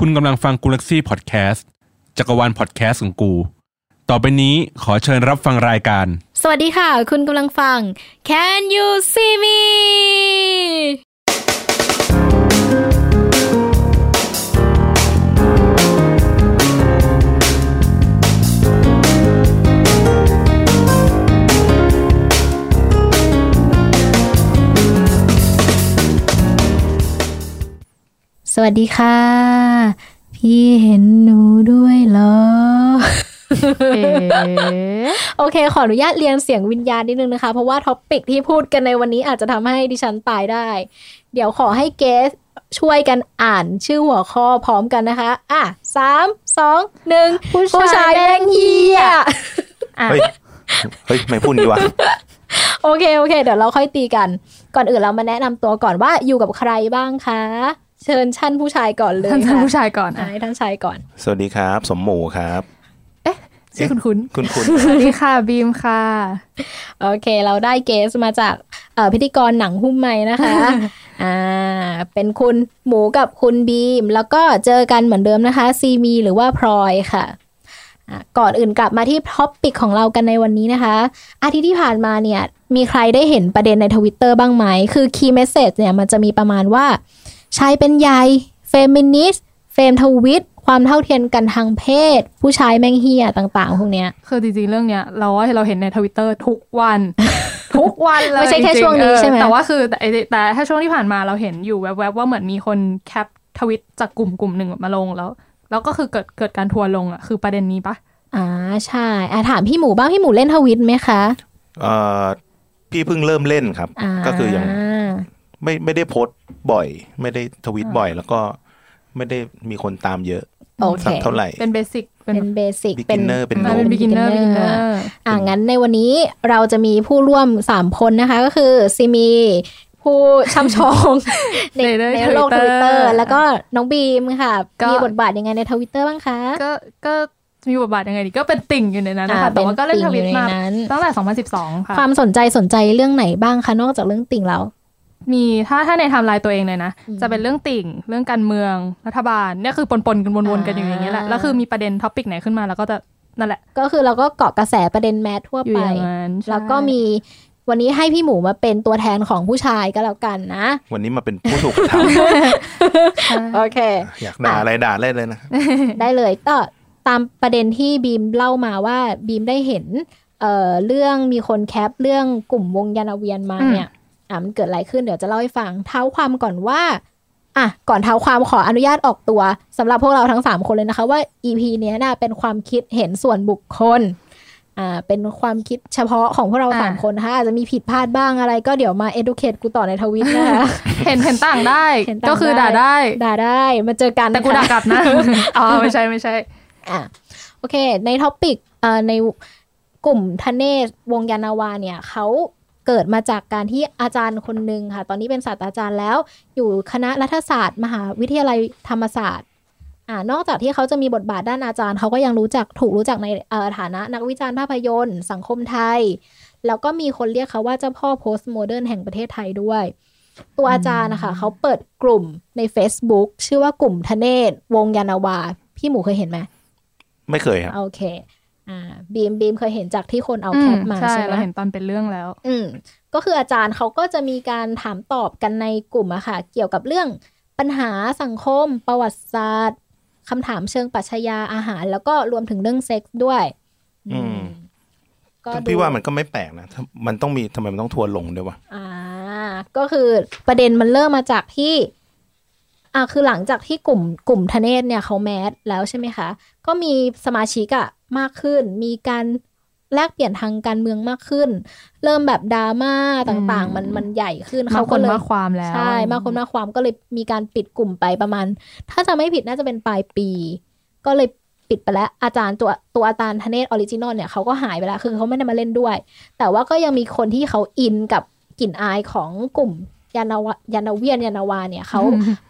คุณกำลังฟังกูลักซี่พอดแคสต์จักรวาลพอดแคสต์ของกู ต่อไปนี้ขอเชิญรับฟังรายการ สวัสดีค่ะ คุณกำลังฟัง Can you see me สวัสดีค่ะ พี่เห็นหนูด้วยเหรอเอ๋โอเค ขออนุญาตเรียนเสียงวิญญาณนิดนึงนะคะ เพราะว่าท็อปปิกที่พูดกันในวันนี้อาจจะทำให้ดิฉันตายได้ เดี๋ยวขอให้เกสช่วยกันอ่านชื่อหัวข้อพร้อมกันนะคะ อะสามสองหนึ่งผู้ชายแม่งเฮียอะเฮ้ยเฮ้ยไม่พูดดีวะโอเค โอเค เดี๋ยวเราค่อยตีกัน ก่อนอื่นเรามาแนะนำตัวก่อนว่าอยู่กับใครบ้างคะ เชิญท่านผู้ชายก่อนเลยท่านท่านค่ะผู้ชายก่อนอะอะให้ท่านชายก่อน สวัสดีครับ สมหมูครับชื่อคุณคุณคุณคุณสวัสดีค่ะบีมค่ะ โอเค เราได้ guest มาจากเอ่อพิธีกรหนังหุ้มไม้นะคะอ่าเป็นคุณหมูกับคุณบีม แล้วก็เจอกันเหมือนเดิมนะคะ ซีมีหรือว่าพลอยค่ะอะก่อนอื่นกลับมาที่ topic ของเรากันในวันนี้นะคะ อาทิตย์ที่ผ่านมาเนี่ย มีใครได้เห็นประเด็นในทวิตเตอร์บ้างไหม คือ key message เนี่ยมันจะมีประมาณว่า ชายเป็นใหญ่ feminist femtwit ความเท่าเทียมกันทางเพศ ผู้ชายแม่งเหี้ยต่าง ๆ พวกเนี้ยคือจริงๆ เรื่องเนี้ยเราว่าเราเห็นในทวิตเตอร์ทุกวัน ทุกวันเลยไม่ใช่แค่จริๆช่วงนี้เออใช่ไหมแต่ว่าคือแต่แต่ถ้าช่วงที่ผ่านมาเราเห็นอยู่แวบๆว่าเหมือนมีคน cap ทวิตจากกลุ่มกลุ่มหนึ่งมาลงแล้ว แล้วก็คือเกิดเกิดการทัวร์ลงอะคือประเด็นนี้ปะอ่าใช่อะถามพี่หมูบ้างพี่หมูเล่นทวิตไหมคะเอ่อพี่เพิ่งเริ่มเล่นครับาก็คือยัง ไม่ไม่ได้โพสต์บ่อย ไม่ได้ทวีตบ่อย แล้วก็ไม่ได้มีคนตามเยอะโอเคสักเท่าไหร่ เป็น basic เป็นเป็น basic beginner เป็นมาเป็น beginner beginner อ่างั้นในวันนี้เราจะมีผู้ร่วมสามคนนะคะ ก็คือซีมีผู้ช่ำชองในในในโลกท Twitter วิตเตอร์ แล้วก็น้องบีมค่ะก็มีบทบาทยังไงในทวิตเตอร์บ้างคะ ก็ก็มีบทบาทยังไงดีก็เป็นติ่งอยู่ในนั้นนะคะอ่าแต่ว่าก็เล่นเป็นทติ่งวิตอยู่มาในนั้นตั้งแต่ 2012 ค่ะ ความสนใจสนใจเรื่องไหนบ้างคะนอกจากเรื่องติ่งแล้ว มีถ้าถ้าในไทม์ไลน์ตัวเองเลยนะอืมจะเป็นเรื่องติ่งเรื่องการเมืองรัฐบาลเนี่ยคือปนๆกันวนๆกันอยู่อย่างเงี้ยแหละอ่าแล้วคือมีประเด็น topic ไหนขึ้นมาแล้วก็จะนั่นแหละ ก็คือเราก็เกาะกระแสประเด็น mass ทั่วอยู่ไปอย่างนั้นใช่แล้วก็มีวันนี้ให้พี่หมูมาเป็นตัวแทนของผู้ชายก็แล้วกันนะ วันนี้มาเป็นผู้ถูกกระทใช่โอเคำอยากด่าอะไรด่าได้เลยนะได้เลยก็ตามประเด็นที่บีมเล่ามาว่าบีมได้เห็นเอ่อเรื่องมีคนแคปเรื่องกลุ่มวงยานาเวียนมาเนี่ย อะมันเกิดอะไรขึ้นเดี๋ยวจะเล่าให้ฟังเท้าความก่อนว่าอะก่อนเท้าความขออนุญาตออกตัวสำหรับพวกเราทั้ง 3 คนเลยนะคะว่า EP เนี้ยน่ะเป็นความคิดเห็นส่วนบุคคลอ่าเป็นความคิดเฉพาะของพวกเราสามคนนะคะอาจจะมีผิดพลาดบ้างอะไร ก็เดี๋ยวมา educate กูต่อในทวิตนะคะเห็นเห็นต่างได้เห็นต่างก็คือด่าได้ ด่าได้มาเจอกันแต่กูนะคะด่ากลับนะอ๋อไม่ใช่ไม่ใช่อะโอเค ใน topic เอ่อในกลุ่มธเนศวงศ์ยานนาวาเนี่ยเขา เกิดมาจากการที่อาจารย์คนหนึ่งค่ะ ตอนนี้เป็นศาสตราจารย์แล้ว อยู่คณะรัฐศาสตร์ มหาวิทยาลัยธรรมศาสตร์อ่านอกจากที่เขาจะมีบทบาทด้านอาจารย์เขาก็ยังรู้จักถูกรู้จักในเอ่อฐานะนักวิจารณ์ภาพยนตร์ สังคมไทย แล้วก็มีคนเรียกเขาว่าเจ้าพ่อ postmodern แห่งประเทศไทยด้วย ตัวอาจารย์นะคะเขาเปิดกลุ่มใน Facebook ชื่อว่ากลุ่มธเนศวงศ์ยานนาวา พี่หมูเคยเห็นไหมไม่เคยครับโอเค อ่าบีมบีมเคยเห็นจากที่คนเอา cap มาใช่ใช่ไหมเราเห็นตอนเป็นเรื่องแล้ว อืมก็คืออาจารย์เขาก็จะมีการถามตอบกันในกลุ่มอะค่ะ เกี่ยวกับเรื่องปัญหาสังคม ประวัติศาสตร์คำถามเชิงปรัชญาอาหาร แล้วก็รวมถึงเรื่องเซ็กส์ด้วย อืมก็ดูพี่ว่ามันก็ไม่แปลกนะถ้ามันต้องมีทำไมมันต้องทัวร์ลงด้วยวะ อ่า ก็คือประเด็นมันเริ่มมาจากที่ อ่าคือหลังจากที่กลุ่มกลุ่มทเนศเนี่ยเขาแมสแล้วใช่ไหมคะ ก็มีสมาชิกอะ มากขึ้น มีการแลกเปลี่ยนทางการเมืองมากขึ้น เริ่มแบบดราม่าต่างๆ มันมันใหญ่ขึ้นมาเขาคก็นเลยมากความแล้วใช่มากคนมากความก็เลยมีการปิดกลุ่มไปประมาณ ถ้าจะไม่ผิดน่าจะเป็นปลายปี ก็เลยปิดไปแล้วอาจารย์ตัวตัวอาจารย์ธเนศ original เนี่ยเขาก็หายไปแล้วคือเขาไม่ได้มาเล่นด้วย แต่ว่าก็ยังมีคนที่เขา in กับกลิ่นอายของกลุ่มยานาวายานาเวียนยานาวาเนี่ยเขา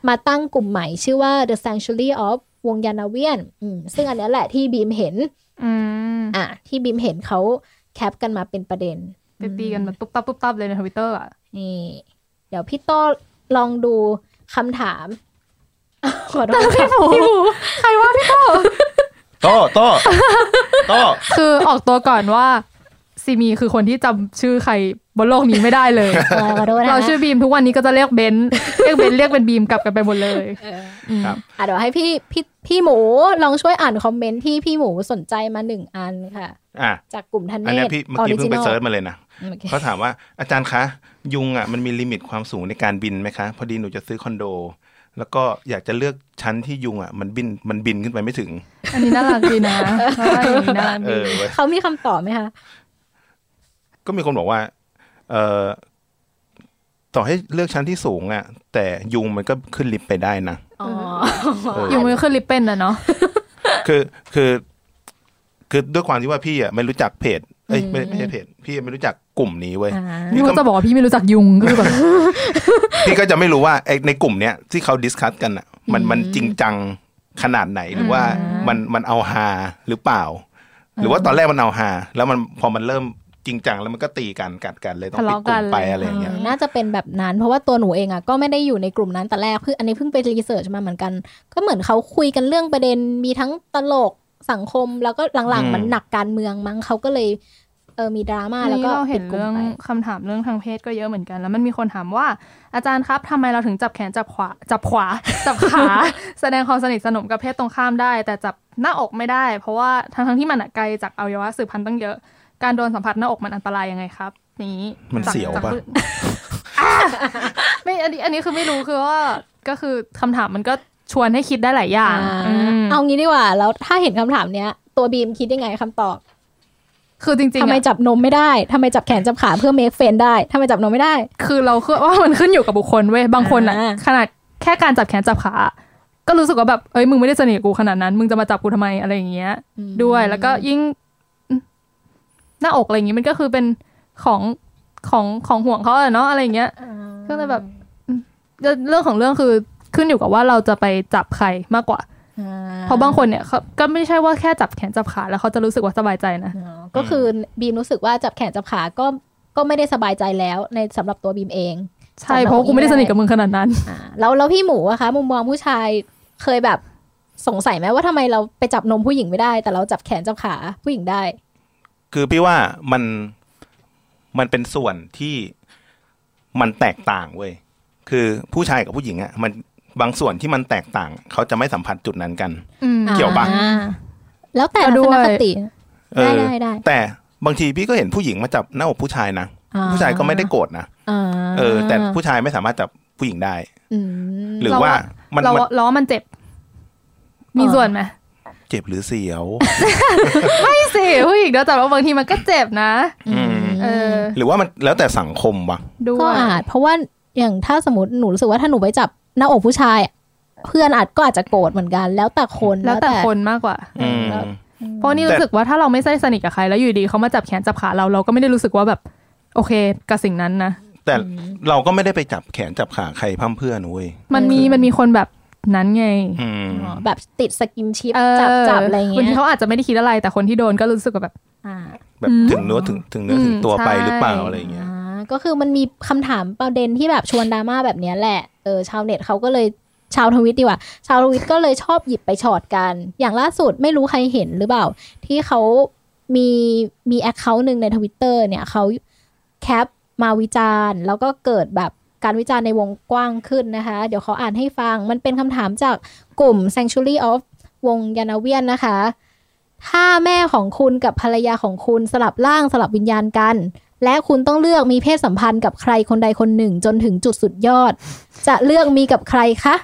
มาตั้งกลุ่มใหม่ชื่อว่า The Sanctuary of วงยานาเวียนอืมซึ่งอันเนี้ยแหละที่บีมเห็น อืมอะที่บีมเห็นเขา cap กันมาเป็นประเด็นไปตีกันแบบตุ๊บตับตุ๊บตับเลยในทวิตเตอร์อะนี่เดี๋ยวพี่โต้ลองดูคำถามขอโทษค่ะพี่หมูใครว่าพี่โตโต้โต้โต้คือออกตัวก่อนว่า ซีมีคือคนที่จำชื่อใครบนโลกนี้ไม่ได้เลยเออขอโทษนะเราชื่อบีมทุกวันนี้ก็จะเรียกเบนซ์เรียกเบนซ์เรียกเป็นบีมกลับกันไปหมดเลยเออครับอะเดี๋ยวให้พี่พี่พี่หมูลองช่วยอ่าน comment ที่พี่หมูสนใจมาหนึ่งอันค่ะอะจากกลุ่มธเนศอันเนี้ยตพี่เมื่อกี้เพิ่งไป search มาเลยนะโอเคเขาถามว่าอาจารย์คะยุงอะมันมี limit ความสูงในการบินไหมคะ พอดีหนูจะซื้อคอนโด แล้วก็อยากจะเลือกชั้นที่ยุงอะมันบินมันบินขึ้นไปไม่ถึง อันนี้น่ารักดีนะว่าอย่างนี้น่ารักเอดีอเว้ยเขามีคำตอบไหมคะ ก็มีคนบอกว่า เออต่อให้เลือกชั้นที่สูงอะแต่ยุงมันก็ขึ้นลิฟต์ไปได้นะอ๋อเอออยู่มือขึ้นลิฟต์เป็นนะเนาะคือคือคือด้วยความที่ว่าพี่อะไม่รู้จักเพจเอ้ยไม่ไม่ใช่เพจพี่ไม่รู้จักกลุ่มนี้เว้ยอ่าพี่พี่ก็ก็จะบอกว่าพี่ไม่รู้จักยุงก็คือแบบพี่ก็จะไม่รู้ว่าไอ้ในกลุ่มเนี้ยที่เขาดิสคัสกันอะ มันมันจริงจังขนาดไหนหรือว่ามันมันเอาฮาหรือเปล่า หรือว่าตอนแรกมันเอาฮาแล้วมันพอมันเริ่ม จริงจังแล้วมันก็ตีกันกัดกันเลยต้องปิดกลุ่มไปอะไรอย่างเงี้ยน่าจะเป็นแบบนั้น เพราะว่าตัวหนูเองอะก็ไม่ได้อยู่ในกลุ่มนั้นแต่แรกเพิ่งอันนี้เพิ่งไปรีเสิร์ชมาเหมือนกัน ก็เหมือนเขาคุยกันเรื่องประเด็นมีทั้งตลกสังคมแล้วก็หลังอืมๆมันหนักการเมืองมั้งเขาก็เลยเออมีดราม่าอันแล้วนี้ก็เราปิเห็ดนกลุ่เรื่มองไปคำถามเรื่องทางเพศก็เยอะเหมือนกัน แล้วมันมีคนถามว่า อาจารย์ครับทำไมเราถึงจับแขนจับขวา จับขวา จับขา แสดงความสนิทสนมกับเพศตรงข้ามได้ แต่จับหน้าอกไม่ได้ เพราะว่าทั้งทั้งๆที่มันอะไกลจากอวัยวะสืบพันธุ์ตั้งเยอะ การโดนสัมผัสหน้าอกมันอันตรายยังไงครับ นี้มันจากเสียวจากปะผู้อะไม่อันนี้อันนี้คือไม่รู้คือว่าก็คือคำถามมันก็ชวนให้คิดได้หลายอย่างอ่าอืมเอางี้ดีกว่า แล้วถ้าเห็นคำถามเนี้ย ตัวบีมคิดยังไงคำตอบ คือจริงๆทำไมอะจับนมไม่ได้ทำไมจับแขนจับขาเพื่อเมคเฟนได้ทำไมจับนมไม่ได้ คือเราคือว่ามันขึ้นอยู่กับบุคคลเว้ยบางคนอะอ่าขนาดแค่การจับแขนจับขาก็รู้สึกว่าแบบเอ้ยมึงไม่ได้สนิทกับกูขนาดนั้น มึงจะมาจับกูทำไมอะไรอย่างเงี้ย ด้วยแล้วก็ยิ่งอืม หน้าอกอะไรอย่างงี้มันก็คือเป็นของของของห่วงเขาอะเนาะอะไรอย่างเงี้ยก็เลยแบบเรื่องเรื่องของเรื่องคือขึ้นอยู่กับว่าเราจะไปจับใครมากกว่าอ่าเพราะบางคนเนี่ยเขาก็ไม่ใช่ว่าแค่จับแขนจับขาแล้วเขาจะรู้สึกว่าสบายใจนะอ๋อก็คือบีมรู้สึกว่าจับแขนจับขาก็ก็ไม่ได้สบายใจแล้วในสำหรับตัวบีมเอง ใช่เพราะกูไม่ได้สนิทกับมึงขนาดนั้นอ่าแล้วแล้วพี่หมูอะคะ มุมมองผู้ชายเคยแบบสงสัยไหมว่าทำไมเราไปจับนมผู้หญิงไม่ได้ แต่เราจับแขนจับขาผู้หญิงได้ คือพี่ว่ามันมันเป็นส่วนที่มันแตกต่างเว้ยคือผู้ชายกับผู้หญิงอะมันบางส่วนที่มันแตกต่าง เขาจะไม่สัมผัสจุดนั้นกันอืมเกี่ยวปะอ่าแล้วแต่ก็ทัด้ศวยนคติเอได้อได้ได้แต่บางทีพี่ก็เห็นผู้หญิงมาจับหน้าอกผู้ชายนะอ่ผู้ชายก็ไม่ได้โกรธนะอ่าเออ แต่ผู้ชายไม่สามารถจับผู้หญิงได้อืมหรือเราว่าว่ามันเรามันล้อมันเจ็บ มีอ่าส่วนไหมเจ็บหรือเสียว ไม่สิผู้หญิงเดี๋ยวแต่ว่าบางทีมันก็เจ็บนะอืมเออ หรือว่ามันแล้วแต่สังคมวะด้วก็ยอาจเพราะว่าอย่างถ้าสมมติหนูรู้สึกว่าถ้าหนูไปจับหน้าอกผู้ชายอะเพื่อนอาจก็อาจจะโกรธเหมือนกัน แล้วแต่คนแล้วแต่คนมากกว่าอืมแล้วเพราะนี่รู้สึกว่าถ้าเราไม่ได้สนิทกับใครแล้วอยู่ดีเขามาจับแขนจับขาเราเราก็ไม่ได้รู้สึกว่าแบบ โอเคกับสิ่งนั้นนะแต่เราก็ไม่ได้ไปจับแขนจับขาใครพั่มเพื่อนเว้ยมันมีมันมีคนแบบ นั้นไงอืมอ๋อแบบติด skinship เออจับจับอะไรอย่างเงี้ทีเขาอาจจะไม่ได้คิดอะไร แต่คนที่โดนก็รู้สึกว่าแบบอ่าแบบอืมถึงเนื้อถึงถึงเนื้อถึงตัวอืมไปหรือเปล่าใช่อะไรอย่างเงี้ยอ่าก็คือมันมีคำถามประเด็นที่แบบชวนดราม่าแบบเนี้ยแหละเออชาวเน็ตเขาก็เลยชาวทวิตดีกว่า ชาวทวิตก็เลยชอบหยิบไปฉอดกัน อย่างล่าสุดไม่รู้ใครเห็นหรือเปล่า ที่เขามีมี account หนึ่งในทวิตเตอร์เนี่ยเขาแคปมาวิจารณ์ แล้วก็เกิดแบบ การวิจารณ์ในวงกว้างขึ้นนะคะ เดี๋ยวเขาอ่านให้ฟัง มันเป็นคำถามจากกลุ่ม Sanctuary of วงยานาเวียนนะคะ ถ้าแม่ของคุณกับภรรยาของคุณสลับร่างสลับวิญญาณกัน และคุณต้องเลือกมีเพศสัมพันธ์กับใครคนใดคนหนึ่งจนถึงจุดสุดยอด จะเลือกมีกับใครคะ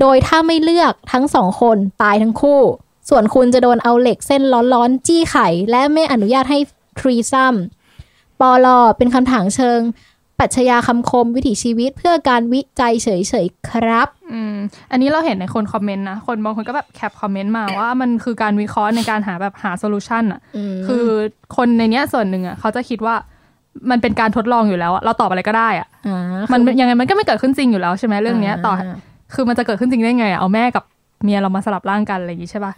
โดยถ้าไม่เลือกทั้งสองคนตายทั้งคู่ ส่วนคุณจะโดนเอาเหล็กเส้นร้อนๆ จี้ไข่ และไม่อนุญาตให้ threesome ปอลอเป็นคำถามเชิง ปรัชญาคำคมวิถีชีวิตเพื่อการวิจัยเฉยๆครับอืมอันนี้เราเห็นในคนคอมเมนต์นะ คนบางคนก็แบบ cap คอมเมนต์มาว่ามันคือการวิเคราะห์ในการหาแบบหา solution อะ คือคนในเนี้ยส่วนหนึ่งอะเขาจะคิดว่ามันเป็นการทดลองอยู่แล้วอะเราตอบอะไรก็ได้อะอ่ามันยังไงมันก็ไม่เกิดขึ้นจริงอยู่แล้วใช่ไหมเรื่องเนี้ยต่อคือมันจะเกิดขึ้นจริงได้ไงอะเอาแม่กับเมียเรามาสลับร่างกันอะไรอย่างงี้ใช่ปะ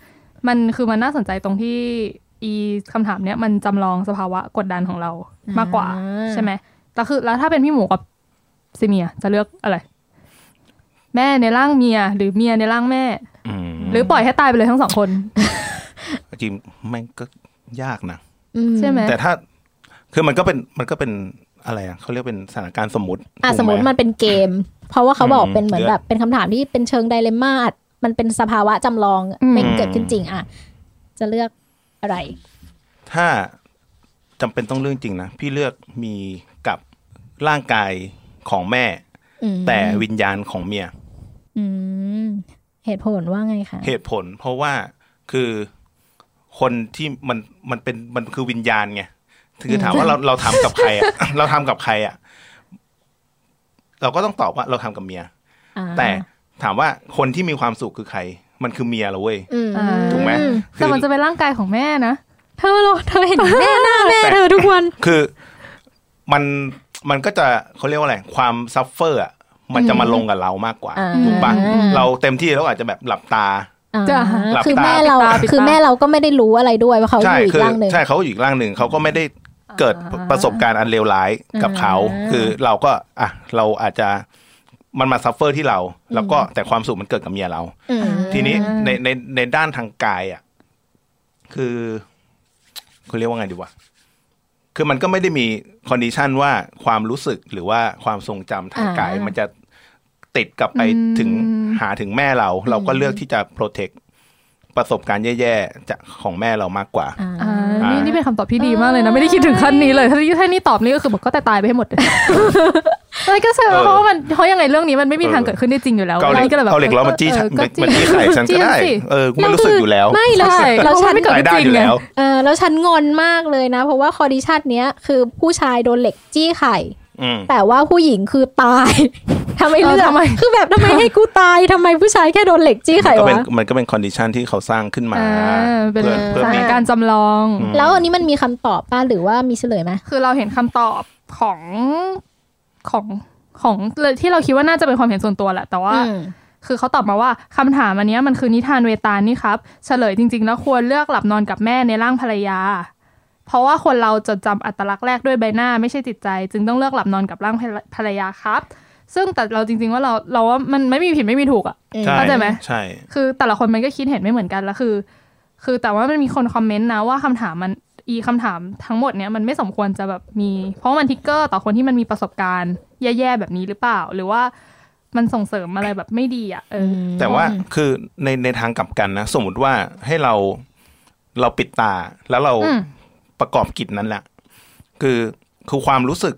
มันคือมันน่าสนใจตรงที่อีคำถามเนี้ยมันจำลองสภาวะกดดันของเรามากกว่าใช่ไหม แต่คือแล้วถ้าเป็นพี่หมูกับซิเมียจะเลือกอะไร แม่ในร่างเมีย หรือเมียในร่างแม่อืมหรือปล่อยให้ตายไปเลยทั้งสองคน จริงแม่งก็ยากนะอืใช่ไหมแต่ถ้าคือมันก็เป็นมันก็เป็นอะไรอะเขาเรียกเป็นสถานการณ์สมมติอะถูกไหสมมติมันเป็นเกม เพราะว่าเขาบอกอืมเป็นเหมือนเยอะแบบเป็นคำถามที่เป็นเชิงไดเลมม่ามันเป็นสภาวะจำลองอืมไม่เกิดขึ้นจริง อะ จะเลือกอะไร ถ้าจำเป็นต้องเรื่องจริงนะ พี่เลือกมีกับ ร่างกายของแม่อืมแต่วิญญาณของเมียอืมเหตุผลว่าไงคะ เหตุผล เพราะว่าคือคนที่มันมันเป็นมันคือวิญญาณไงคือถามว่าเราเราทำกับใครอะเราทำกับใครอะเราก็ต้องตอบว่าเราทำกับเมียอ่าแต่ถามว่าคนที่มีความสุขคือใคร มันคือเมียเราเว้ยอืมอ่าถูกไหมแต่มันจะเป็นร่างกายของแม่นะเธอเหรอเธอเห็นแม่หน้าแม่เธอทุกวันคือ มัน มันก็จะเขาเรียกว่าอะไรความ suffer อะมันจะมาลงกับเรามากกว่าอ่าถูกปะอืมเราเต็มที่เราอาจจะแบบหลับตาอ่าจะหลับคือตาแม่เราปิดตาปิดตาคือแม่เราก็ไม่ได้รู้อะไรด้วยว่าเขาอยู่อีกร่างหนึ่ง คือใช่ใช่เขาอยู่อีกร่างหนึ่งเขาก็ไม่ได้เกิดอ่าประสบการณ์อันเลวร้ายกับเขาอ่าคือเราก็อะเราอาจจะมันมา suffer ที่เรา แล้วก็แต่ความสุขมันเกิดกับเมียเราอืมทีนี้ในในในด้านทางกายอะคือเขาเรียกว่าไงดีวะ คือมันก็ไม่ได้มี condition ว่าความรู้สึกหรือว่าความทรงจำทางกาย มันจะติดกลับไปถึงหาถึงแม่เรา เราก็เลือกที่จะ protectประสบการณ์แย่ๆจากของแม่เรามากกว่าอ่าอ่าอ่านี่นี่นี่เป็นคำตอบที่ดีมากเลยนะ ไม่ได้คิดถึงขั้นนี้เลย ถ้าถ้านี่ตอบนี่ก็คือบอกก็แต่ตายไปให้หมดเลยอะ ไรก็ใช่เพราะว่ามันเพราะยังไงเรื่องนี้มันไม่มีทางเกิดขึ้นได้จริงอยู่แล้วเกาเหล็กก็เลยแบบเอาเหล็กเรามาจี้ฉันเออก็มันจี้ไข่ฉันก็ได้จี้สิเออกูไม่รู้สึกอยู่แล้ว ไม่แล้วใช่แล้วฉันไม่เกิดตายได้อยู่แล้วเออแล้วฉันงอนมากเลยนะ เพราะว่าคอดิชันเนี้ยคือผู้ชายโดนเหล็กจี้ไข่อืมแต่ว่าผู้หญิงคือตายทำไมเออเลือกทำไมคือแบบทำไมให้กูตายทำไมผู้ชายแค่โดนเหล็กจี้ไข่ก็เป็นวะมันก็เป็น condition ที่เขาสร้างขึ้นมาอ่าเป็นเพื่อเพื่อสถามีนการณ์จำลองอืมแล้วอันนี้มันมีคำตอบปะหรือว่ามีเฉลยไหมคือเราเห็นคำตอบของ ของของที่เราคิดว่าน่าจะเป็นความเห็นส่วนตัวแหละ แต่ว่าอืมคือเขาตอบมาว่าคำถามอันเนี้ยมันคือนิทานเวตาลนี่ครับ เฉลยจริง ๆ แล้วควรเลือกหลับนอนกับแม่ในร่างภรรยา เพราะว่าคนเราจดจำอัตลักษณ์แรกด้วยใบหน้าไม่ใช่จิตใจ จึงต้องเลือกหลับนอนกับร่างภรรยาครับ ซึ่งแต่เราจริง ๆ ว่าเราเราว่ามันไม่มีผิดไม่มีถูกอะอืมใช่เข้าใจไหมใช่ คือแต่ละคนมันก็คิดเห็นไม่เหมือนกันแล้วคือ คือแต่ว่ามันมีคนคอมเมนต์นะว่าคำถามมัน อีคำถามทั้งหมดเนี้ยมันไม่สมควรจะแบบมี เพราะมันทิกเกอร์ต่อคนที่มันมีประสบการณ์แย่ๆแบบนี้หรือเปล่า หรือว่ามันส่งเสริมอะไรแบบไม่ดีอะเอออแต่ว่าคือในในทางกลับกันนะ สมมติว่าให้เราเราปิดตาแล้วเราอืมประกอบกิจนั้นแหละคือคือความรู้สึก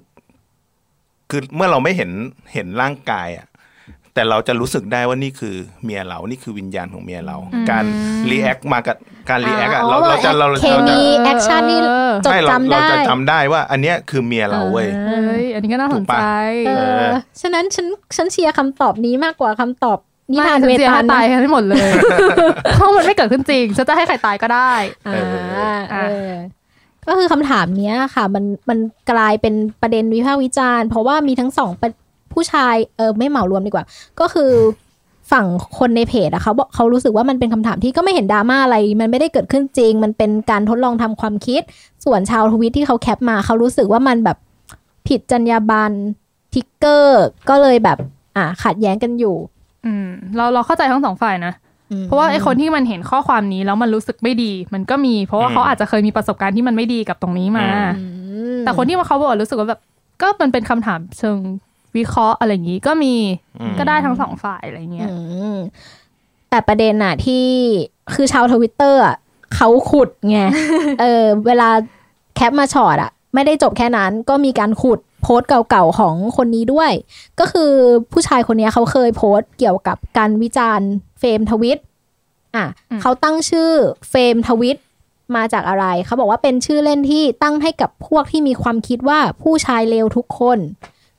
คือเมื่อเราไม่เห็นเห็นร่างกายอะ แต่เราจะรู้สึกได้ว่านี่คือเมียเรา นี่คือวิญญาณของเมียเรา การรีแอคมากับการรีแอคอะเราเราจะเราเคเราจะมีแอคชั่นนี่เออจดใช่เราจำเราได้จะจำได้ว่า อันเนี้ยคือเมียเราเว้ยเอ้ยอันนี้ก็น่าสนใจเออฉะนั้นฉันฉันเชียร์คำตอบนี้มากกว่าคำตอบนิทานไม่เวฉัสียตาให้ลตายนะกันให้หมดเลยเพราะมันไม่เกิดขึ้นจริงฉันจะให้ใครตายก็ได้อ่าเออเออก็คือคำถามเนี้ยค่ะ มันมันกลายเป็นประเด็นวิพากษ์วิจารณ์ เพราะว่ามีทั้งสองประ ผู้ชายเออไม่เหมารวมดีกว่า ก็คือฝั่งคนในเพจอะเขาบอกเขารู้สึกว่ามันเป็นคำถามที่ก็ไม่เห็นดราม่าอะไร มันไม่ได้เกิดขึ้นจริง มันเป็นการทดลองทำความคิด ส่วนชาวทวิตที่เขาแคปมาเขารู้สึกว่ามันแบบผิดจรรยาบรรณทิกเกอร์ ก็เลยแบบ อ่าขัดแย้งกันอยู่ อืม เราเราเข้าใจทั้งสองฝ่ายนะอืมเพราะว่าไอ้คนที่มันเห็นข้อความนี้แล้วมันรู้สึกไม่ดี มันก็มี เพราะว่าอืมเขาอาจจะเคยมีประสบการณ์ที่มันไม่ดีกับตรงนี้มาอืมแต่คนที่มาเขาบอกว่ารู้สึกว่าแบบ ก็มันเป็นคำถามเชิง วิเคราะห์อะไรอย่างนี้ก็มีอืมก็ได้ทั้งสองฝ่ายอะไรเงี้ยอืมแต่ประเด็นน่ะที่คือชาวทวิตเตอร์อะเขาขุดไงเออ เวลาแคปมาช็อตอะไม่ได้จบแค่นั้นก็มีการขุดโพสต์เก่าๆของคนนี้ด้วย ก็คือผู้ชายคนนี้เขาเคยโพสต์เกี่ยวกับการวิจารณ์เฟรมทวิตอะอืมเขาตั้งชื่อเฟรมทวิตมาจากอะไร เขาบอกว่าเป็นชื่อเล่นที่ตั้งให้กับพวกที่มีความคิดว่าผู้ชายเลวทุกคน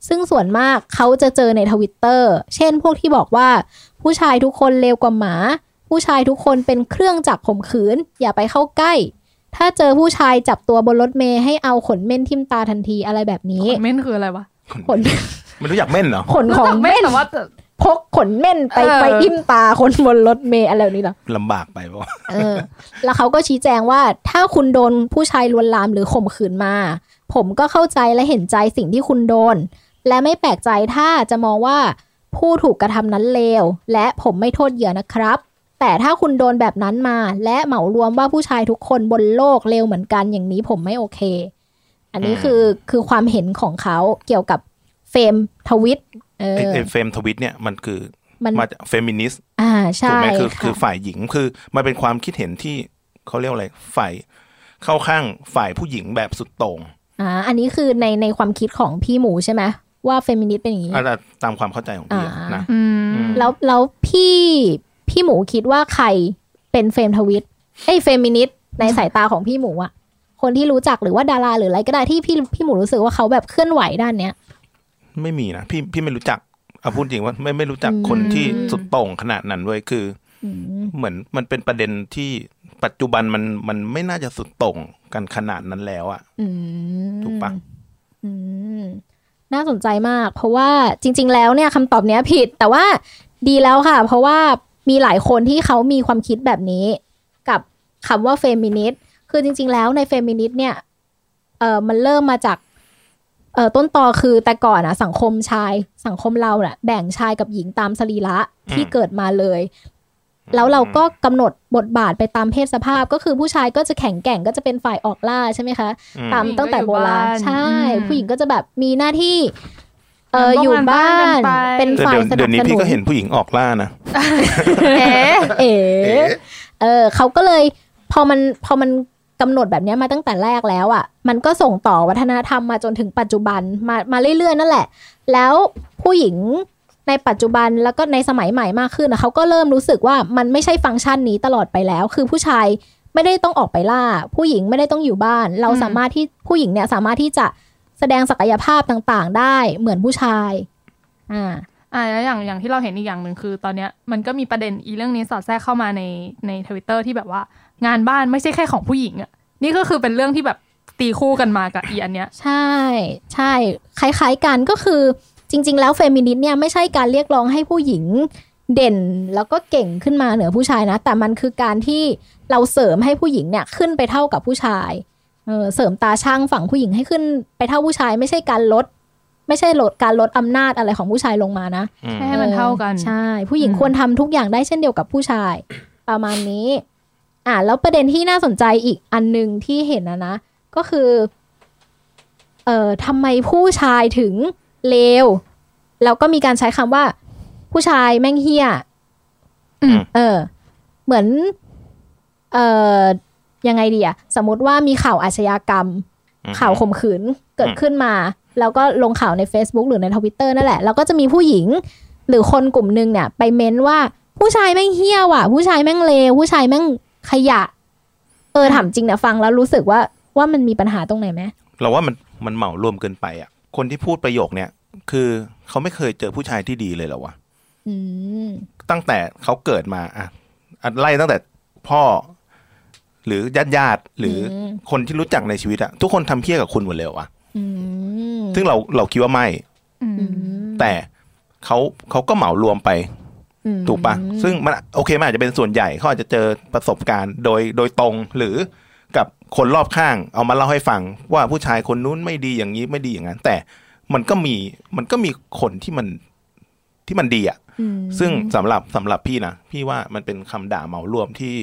ซึ่งส่วนมากเขาจะเจอในทวิตเตอร์เช่นพวกที่บอกว่า ผู้ชายทุกคนเลวกว่าหมา ผู้ชายทุกคนเป็นเครื่องจักรข่มขืน อย่าไปเข้าใกล้ ถ้าเจอผู้ชายจับตัวบนรถเมย์ให้เอาขนเม่นทิ่มตาทันทีอะไรแบบนี้เม่นคืออะไรวะขนไม่รู้อยากเม่นเหรอขนของเม่เม่นนแต่ว่าพกขนเม่นไปเออไปทิ่มตาคนบนรถเมย์อะไรแบบนี้เหรอลำบากไปปะเออ แล้วเขาก็ชี้แจงว่าถ้าคุณโดนผู้ชายลวนลามหรือข่มขืนมา ผมก็เข้าใจและเห็นใจสิ่งที่คุณโดน และไม่แปลกใจถ้าจะมองว่าผู้ถูกกระทำนั้นเลว และผมไม่โทษเหยื่อนะครับ แต่ถ้าคุณโดนแบบนั้นมา และเหมารวมว่าผู้ชายทุกคนบนโลกเลวเหมือนกันอย่างนี้ผมไม่โอเค อันนี้อืมคือคือความเห็นของเขาเกี่ยวกับ femtwit เออไอ้ไอ้ femtwit เนี่ยมันคือมันมาจากเฟมินิสต์อ่าถูกใช่ไหมคือค่ะคือฝ่ายหญิงคือมันเป็นความคิดเห็นที่เขาเรียกว่าอะไรฝ่ายเข้าข้างฝ่ายผู้หญิงแบบสุดโต่งอ่าอันนี้คือในในความคิดของพี่หมูใช่ไหม ว่าเฟมินิสต์เป็นอย่างนี้อะตามความเข้าใจของพี่อะอ่านะอืมอืมแล้วแล้วพี่พี่หมูคิดว่าใครเป็น femtwitเอ้ยเฟมินิสต์ในสายตาของพี่หมูอะคนที่รู้จักหรือว่าดาราหรืออะไรก็ได้ที่พี่พี่หมูรู้สึกว่าเขาแบบเคลื่อนไหวด้านเนี้ย ไม่มีนะพี่พี่ไม่รู้จักเอาพูดจริงว่าไม่ไม่รู้จักอืมคนที่สุดโต่งขนาดนั้นด้วยคืออืมเหมือนมันเป็นประเด็นที่ปัจจุบันมันมันไม่น่าจะสุดโต่งกันขนาดนั้นแล้วอะอืมถูกปะอืม น่าสนใจมาก เพราะว่าจริง ๆ แล้วเนี่ยคำตอบเนี้ยผิด แต่ว่าดีแล้วค่ะ เพราะว่ามีหลายคนที่เขามีความคิดแบบนี้ กับคำว่าเฟมินิสต์คือจริง ๆ แล้วในเฟมินิสต์เนี่ยเออมันเริ่มมาจากเออต้นตอคือแต่ก่อนอะสังคมชายสังคมเราเน่ะแบ่งชายกับหญิงตามสรีระที่เกิดมาเลย แล้วเราก็กำหนดบทบาทไปตามเพศสภาพก็คือผู้ชายก็จะแข็งแกร่งก็จะเป็นฝ่ายออกล่าใช่ไหมคะอืมตามตั้งแต่โบราณผู้หญิงก็อยู่บ้านใช่อืมผู้หญิงก็จะแบบมีหน้าที่เออทำบ้านอยู่บ้านกันไปเป็นแต่ฝ่ายเดี๋ยวสนัเดี๋บยวนี้สนุพี่นก็เห็นผู้หญิงออกล่านะเอ๊ะเอ๋เออเขาก็เลยพอมันพอมันกำหนดแบบเนี้ยมาตั้งแต่แรกแล้วอะ มันก็ส่งต่อวัฒนธรรมมาจนถึงปัจจุบันมามาเรื่อยๆ นั่นแหละ แล้วผู้หญิง ในปัจจุบันแล้วก็ในสมัยใหม่มากขึ้นนะเขาก็เริ่มรู้สึกว่ามันไม่ใช่ฟังก์ชันนี้ตลอดไปแล้ว คือผู้ชายไม่ได้ต้องออกไปล่า ผู้หญิงไม่ได้ต้องอยู่บ้าน เราอืมสามารถที่ผู้หญิงเนี่ยสามารถที่จะแสดงศักยภาพต่างๆ ได้เหมือนผู้ชาย อ่าอ่าแล้วอย่างอย่างที่เราเห็นอีกอย่างหนึ่งคือ ตอนเนี้ยมันก็มีประเด็นอีเรื่องนี้สอดแทรกเข้ามาในในทวิตเตอร์ที่แบบว่า งานบ้านไม่ใช่แค่ของผู้หญิงอะนี่ก็คือเป็นเรื่องที่แบบตีคู่กันมากับอีอันเนี้ย ใช่ ใช่คล้ายๆกันก็คือ จริง ๆ แล้วเฟมินิสต์เนี่ยไม่ใช่การเรียกร้องให้ผู้หญิงเด่นแล้วก็เก่งขึ้นมาเหนือผู้ชายนะ แต่มันคือการที่เราเสริมให้ผู้หญิงเนี่ยขึ้นไปเท่ากับผู้ชายเออเสริมตาช่างฝั่งผู้หญิงให้ขึ้นไปเท่าผู้ชาย ไม่ใช่การลด ไม่ใช่ลดการลดอำนาจอะไรของผู้ชายลงมานะอืมให้มันเท่ากันใช่ ผู้หญิงอืมควรทำทุกอย่างได้เช่นเดียวกับผู้ชาย ประมาณนี้ อ่าแล้วประเด็นที่น่าสนใจอีกอันหนึ่งที่เห็นนะนะก็คือ เอ่อทำไมผู้ชายถึง เลว แล้วก็มีการใช้คำว่า ผู้ชายแม่งเฮี้ยอืมเออ เหมือน เอ่อยังไงดีอะสมมติว่ามีข่าวอาชญากรรมอืมข่าวข่มขืนเกิดอืมขึ้นมา แล้วก็ลงข่าวใน Facebook หรือในทวิตเตอร์นั่นแหละ แล้วก็จะมีผู้หญิง หรือคนกลุ่มหนึ่งเนี่ย ไปเม้นว่าผู้ชายแม่งเฮี้ยว่ะ ผู้ชายแม่งเลว ผู้ชายแม่งขยะ เออถามจริงนะฟังแล้วรู้สึกว่าว่ามันมีปัญหาตรงไหนไหมเราว่ามันมันเหมารวมเกินไปอะ คนที่พูดประโยคเนี้ยคือเขาไม่เคยเจอผู้ชายที่ดีเลยเหรอวะอืมตั้งแต่เขาเกิดมาอะอะไล่ตั้งแต่พ่อ หรือญาติญาติๆหรืออมคนที่รู้จักในชีวิตอะทุกคนทำเพี้ยกับคุณหมดเลยเหรอวะอืมซึ่งเราเราคิดว่าไม่อืมอืมแต่เขาเขาก็เหมารวมไปอืมถูกปะซึ่งมันโอเคมันอาจจะเป็นส่วนใหญ่เขาอาจจะเจอประสบการณ์โดยโดยตรงหรือกับ คนรอบข้างเอามาเล่าให้ฟัง ว่าผู้ชายคนนู้นไม่ดีอย่างนี้ไม่ดีอย่างนั้น แต่มันก็มีมันก็มีคนที่มันที่มันดีอะอืมซึ่งสำหรับสำหรับพี่นะพี่ว่ามันเป็นคำด่าเหมารวมที่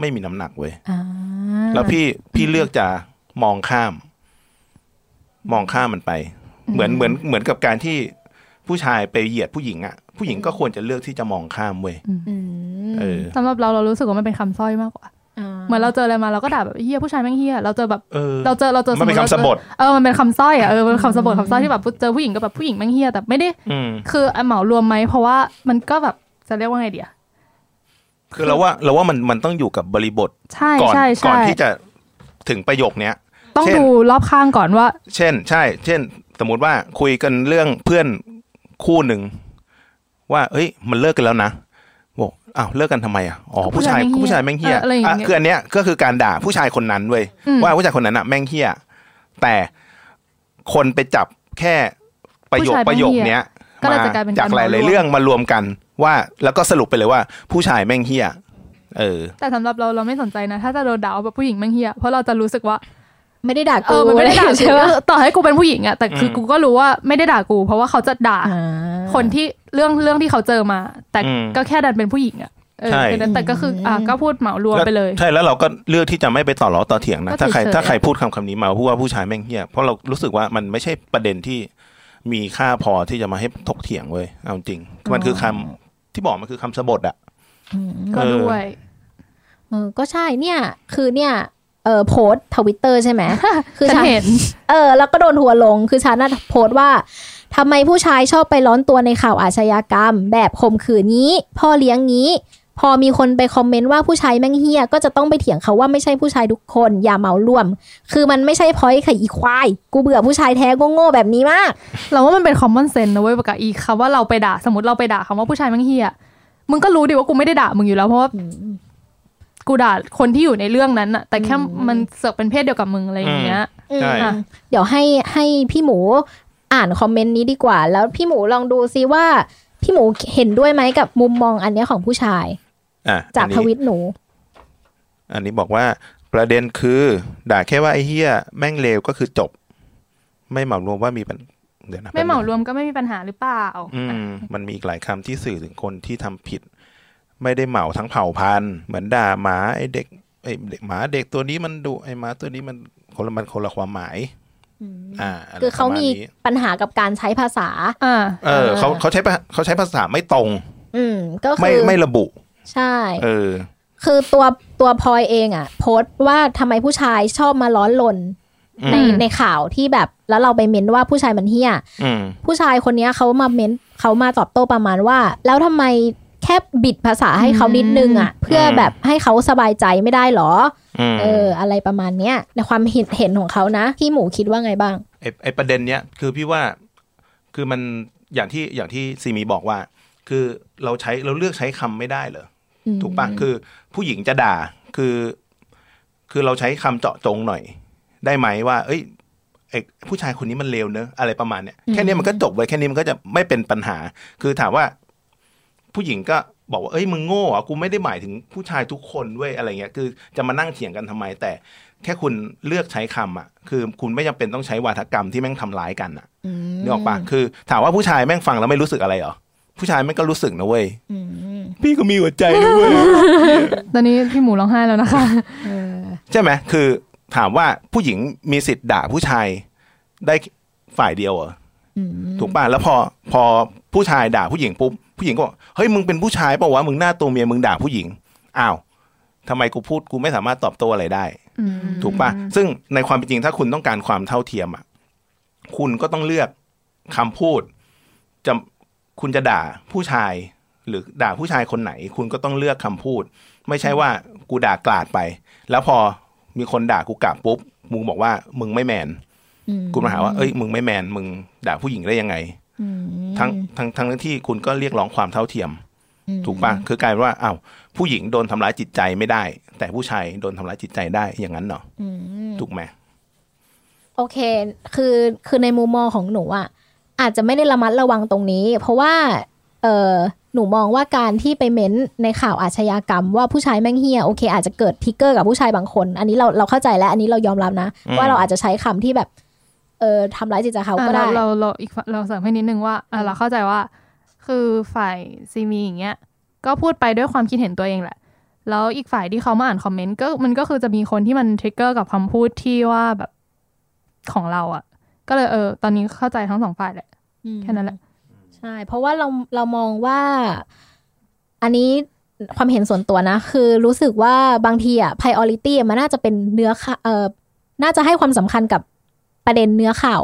ไม่มีน้ำหนักเว้ยอ่าแล้วพี่พี่เลือกจะมองข้าม มองข้ามมันไป เหมือนเหมือนเหมือนกับการที่ผู้ชายไปเหยียดผู้หญิงอะผู้หญิงก็ควรจะเลือกที่จะมองข้ามเว้ยอืมเออสำหรับเราเรารู้สึกว่ามันเป็นคำสร้อยมากกว่า เหมือนเราเจออะไรมาเราก็ด่าแบบเฮียผู้ชายแม่งเฮียเราเจอแบบเออเราเจอเราเจอมันเป็นติคำสะบทเออมันเป็นคำสร้อยอะเออมันเป็นคำสะบทคำสร้อยที่แบบเจอผู้หญิงก็แบบผู้หญิงแม่งเฮียแต่ไม่ได้อืมคือไอ้เหมารวมไหมเพราะว่ามันก็แบบจะเรียกว่าไงเดียคือเราว่าเราว่ามันมันต้องอยู่กับบริบทใช่ก่อนใช่ก่อใช่นที่จะถึงประโยคเนี้ยต้องเช่นดูรอบข้างก่อนว่า เช่น ใช่ เช่น สมมุติว่าคุยกันเรื่องเพื่อนคู่หนึ่งว่า เอ้ย มันเลิกกันแล้วนะบ อกอ้าวเลิกกันทำไมอะอ๋อผู้ชายผู้ผู้ชาชายยแม่งเฮี้ยเอออะไรอย่างเงี้อะยคืออันเนี้ยก็คือการด่าผู้ชายคนนั้นเว้ยอืมว่าผู้ชายคนนั้นอะแม่งเฮี้ยแต่คนไปจับแค่ประโยคผู้ชายแม่งประโยคเหี้ยเนี้ยก็เลยมาจะกลายเป็นจากการหลายเหมารวมๆเรื่องมารวมกันว่าแล้วก็สรุปไปเลยว่า ผู้ชายแม่งเฮี้ยเออแต่สำหรับเราเราไม่สนใจนะ ถ้าจะโดนด่าว่าแบบผู้หญิงแม่งเฮียเพราะเราจะรู้สึกว่า ไม่ได้ด่าเอกูอมันไม่ได้ด่าใช่กูปะต่อให้กูเป็นผู้หญิงอะแต่คืออมกูก็รู้ว่าไม่ได้ด่ากู เพราะว่าเขาจะด่าอ่าคนที่เรื่องเรื่องที่เขาเจอมา แต่อืมก็แค่ดันเป็นผู้หญิงอะเออใช่แค่นั้นแต่ก็คืออะก็พูดเหมารวมไปเลย ใช่แล้วเราก็เลือกที่จะไม่ไปต่อล้อต่อเถียงนะก็ถ้าใครเฉยๆถ้าใครพูดคำคำนี้มาพูดว่าผู้ชายแม่งเฮี้ยเพราะเรารู้สึกว่ามันไม่ใช่ประเด็นที่มีค่าพอที่จะมาให้ถกเถียงเว้ยเอาจริง มันคือคำที่บอกมันคือคำสบทอะก็ด้วยเออก็ใช่เนี่ย คือเนี่ย เออโพสทวิตเตอร์ใช่ไหมคือฉันฉันเห็นเออ แล้วก็โดนหัวลงคือฉันน่ะโพสต์ว่าทำไมผู้ชายชอบไปร้อนตัวในข่าวอาชญากรรม แบบข่มขืนนี้ พ่อเลี้ยงนี้ พอมีคนไปคอมเมนต์ว่าผู้ชายแม่งเฮียก็จะต้องไปเถียงเขาว่าไม่ใช่ผู้ชายทุกคน อย่าเหมารวม คือมันไม่ใช่พอยค่ะอีควาย กูเบื่อผู้ชายแท้โง่ๆแบบนี้มาก เราว่ามันเป็น common sense นะเว้ยปากกาอีคำว่าเราไปด่าสมมติเราไปด่าคำว่าผู้ชายแมังเฮียมึงก็รู้ดิว่ากูไม่ได้ด่ามึงอยู่แล้วเพราะว่า กูด่าคนที่อยู่ในเรื่องนั้นอะแต่แค่อืมมันเสือกเป็นเพศเดียวกับมึงอะไรอย่างเงี้ยใช่อืมเดี๋ยวให้ให้พี่หมูอ่านคอมเมนต์นี้ดีกว่า แล้วพี่หมูลองดูซิว่า พี่หมูเห็นด้วยไหมกับมุมมองอันเนี้ยของผู้ชายอะจากอันนี้ทวิตหนู อันนี้บอกว่าประเด็นคือ ด่าแค่ว่าไอ้เฮี้ยแม่งเลวก็คือจบ ไม่เหมารวมว่ามีปัญเดี๋ยวนะไม่เหมารวมก็ไม่มีปัญหาหรือเปล่า อืมมันมีอีกหลายคำที่สื่อถึงคนที่ทำผิด ไม่ได้เหมาทั้งเผ่าพันธุ์ เหมือนด่าหมาไอ้เด็กไอ้เด็กหมาเด็กตัวนี้มันดุไอ้หมาตัวนี้มันคนละมันคนละความหมายอ่าะไรคือเขามีประณนี้ปัญหากับการใช้ภาษาอ่าเออเขาเขาใช้ภาเขาใช้ภาษาไม่ตรง อืมก็ไม่คือไม่ระบุ ใช่ เออ คือตัวตัวพลอยเองอะ โพสต์ว่าทำไมผู้ชายชอบมาร้อนลนอืมในในข่าวที่แบบแล้วเราไปเม้นว่าผู้ชายมันเฮี้ยอืมผู้ชายคนเนี้ยเขามาเม้นเขามาตอบโต้ประมาณว่า แล้วทำไม แค่บิดภาษาให้เขานิดนึงอะ เพื่อแบบให้เขาสบายใจไม่ได้หรออืมเออ อะไรประมาณเนี้ยในความเห็นเห็นของเขานะพี่หมูคิดว่าไงบ้างไอ้ไอ้ประเด็นเนี้ยคือพี่ว่าคือมันอย่างที่อย่างที่ซีมีบอกว่า คือเราใช้เราเลือกใช้คำไม่ได้เหรออืมถูกปะคือผู้หญิงจะด่าคือ คือเราใช้คำเจาะจงหน่อย ได้ไหมว่า เอ้ยไอ้ผู้ชายคนนี้มันเลวเนอะอะไรประมาณเนี้ยแค่นี้มันก็จบไว้แค่นี้มันก็จะไม่เป็นปัญหา คือถามว่า ผู้หญิงก็บอกว่าเอ้ยมึงโง่เหรอะกูไม่ได้หมายถึงผู้ชายทุกคนเว้ยอะไรเงี้ยคือจะมานั่งเถียงกันทำไม แต่แค่คุณเลือกใช้คำอะ คือคุณไม่จำเป็นต้องใช้วาทกรรมที่แม่งทำร้ายกันอะนึกออกปะคือ ถามว่าผู้ชายแม่งฟังแล้วไม่รู้สึกอะไรเหรอผู้ชายแม่งก็รู้สึกนะเว้ยพี่ก็มีหัวใจนะเว้ยตอนนี้พี่หมูร้องไห้แล้วนะคะใช่ไหมคือถามว่าผู้หญิงมีสิทธิ์ด่าผู้ชายได้ฝ่ายเดียวเหรออถูกป่ะแล้วพอพอผู้ชายด่าผู้หญิงปุ๊บ ผู้หญิงก็บอกเฮ้ยมึงเป็นผู้ชายเปล่าวะมึงหน้าตัวเมียมึงด่าผู้หญิงอ้าวทำไมกูพูดกูไม่สามารถตอบโต้อะไรได้ถูกป่ะซึ่งในความเป็นจริงถ้าคุณต้องการความเท่าเทียมอะคุณก็ต้องเลือกคำพูดจะคุณจะด่าผู้ชาย หรือด่าผู้ชายคนไหน คุณก็ต้องเลือกคำพูด ไม่ใช่ว่ากูด่ากลาดไป แล้วพอมีคนด่ากูกลับปุ๊บมึงบอกว่ามึงไม่แมนกูมาหาว่าเอ้ยมึงไม่แมนมึงด่าผู้หญิงได้ยังไง ทั้งทั้งทั้งที่คุณก็เรียกร้องความเท่าเทียม ถูกปะคือกลายเป็นว่าอ้าวผู้หญิงโดนทำร้ายจิตใจไม่ได้ แต่ผู้ชายโดนทำร้ายจิตใจได้อย่างนั้นเนาะถูกไหมโอเค คือคือในมุมมองของหนูอะอาจจะไม่ได้ระมัดระวังตรงนี้ เพราะว่า เออหนูมองว่าการที่ไปเม้นในข่าวอาชญากรรม ว่าผู้ชายแม่งเฮียโอเค อาจจะเกิดทิกเกอร์กับผู้ชายบางคน อันนี้เราเราเข้าใจแล้ว อันนี้เรายอมรับนะอืมว่าเราอาจจะใช้คำที่แบบ เออทำร้ายจิตใจเขาก็อะได้ เราเราเราอีกฝั่งเราเสริมให้นิดนึงว่าอะเราเข้าใจว่า คือฝ่ายซีมีอย่างเงี้ย ก็พูดไปด้วยความคิดเห็นตัวเองแหละ แล้วอีกฝ่ายที่เขามาอ่านคอมเมนต์ก็มันก็คือจะมีคนที่มันทริกเกอร์กับคำพูดที่ว่าแบบของเราอะ ก็เลยเออ ตอนนี้เข้าใจทั้งสองฝ่ายแหละแค่นั้นแหละ ใช่ เพราะว่าเราเรามองว่า อันนี้ความเห็นส่วนตัวนะ คือรู้สึกว่าบางทีอะ priority อะมันน่าจะเป็นเนื้อข่าเออน่าจะให้ความสำคัญกับ ประเด็นเนื้อข่าว